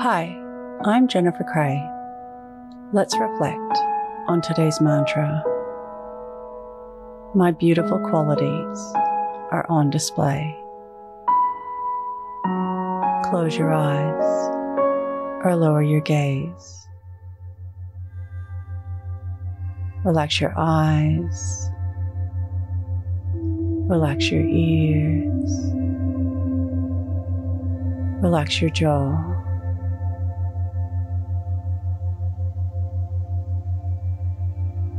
Hi, I'm Jennifer Cray. Let's reflect on today's mantra. My beautiful qualities are on display. Close your eyes or lower your gaze. Relax your eyes. Relax your ears. Relax your jaw.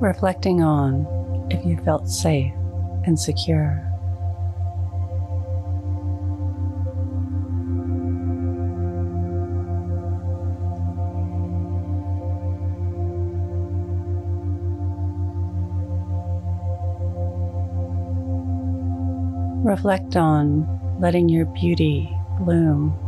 Reflecting on if you felt safe and secure. Reflect on letting your beauty bloom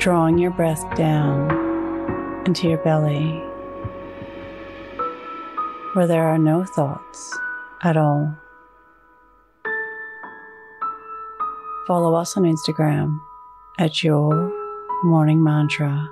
Drawing your breath down into your belly where there are no thoughts at all. Follow us on Instagram at Your Morning Mantra.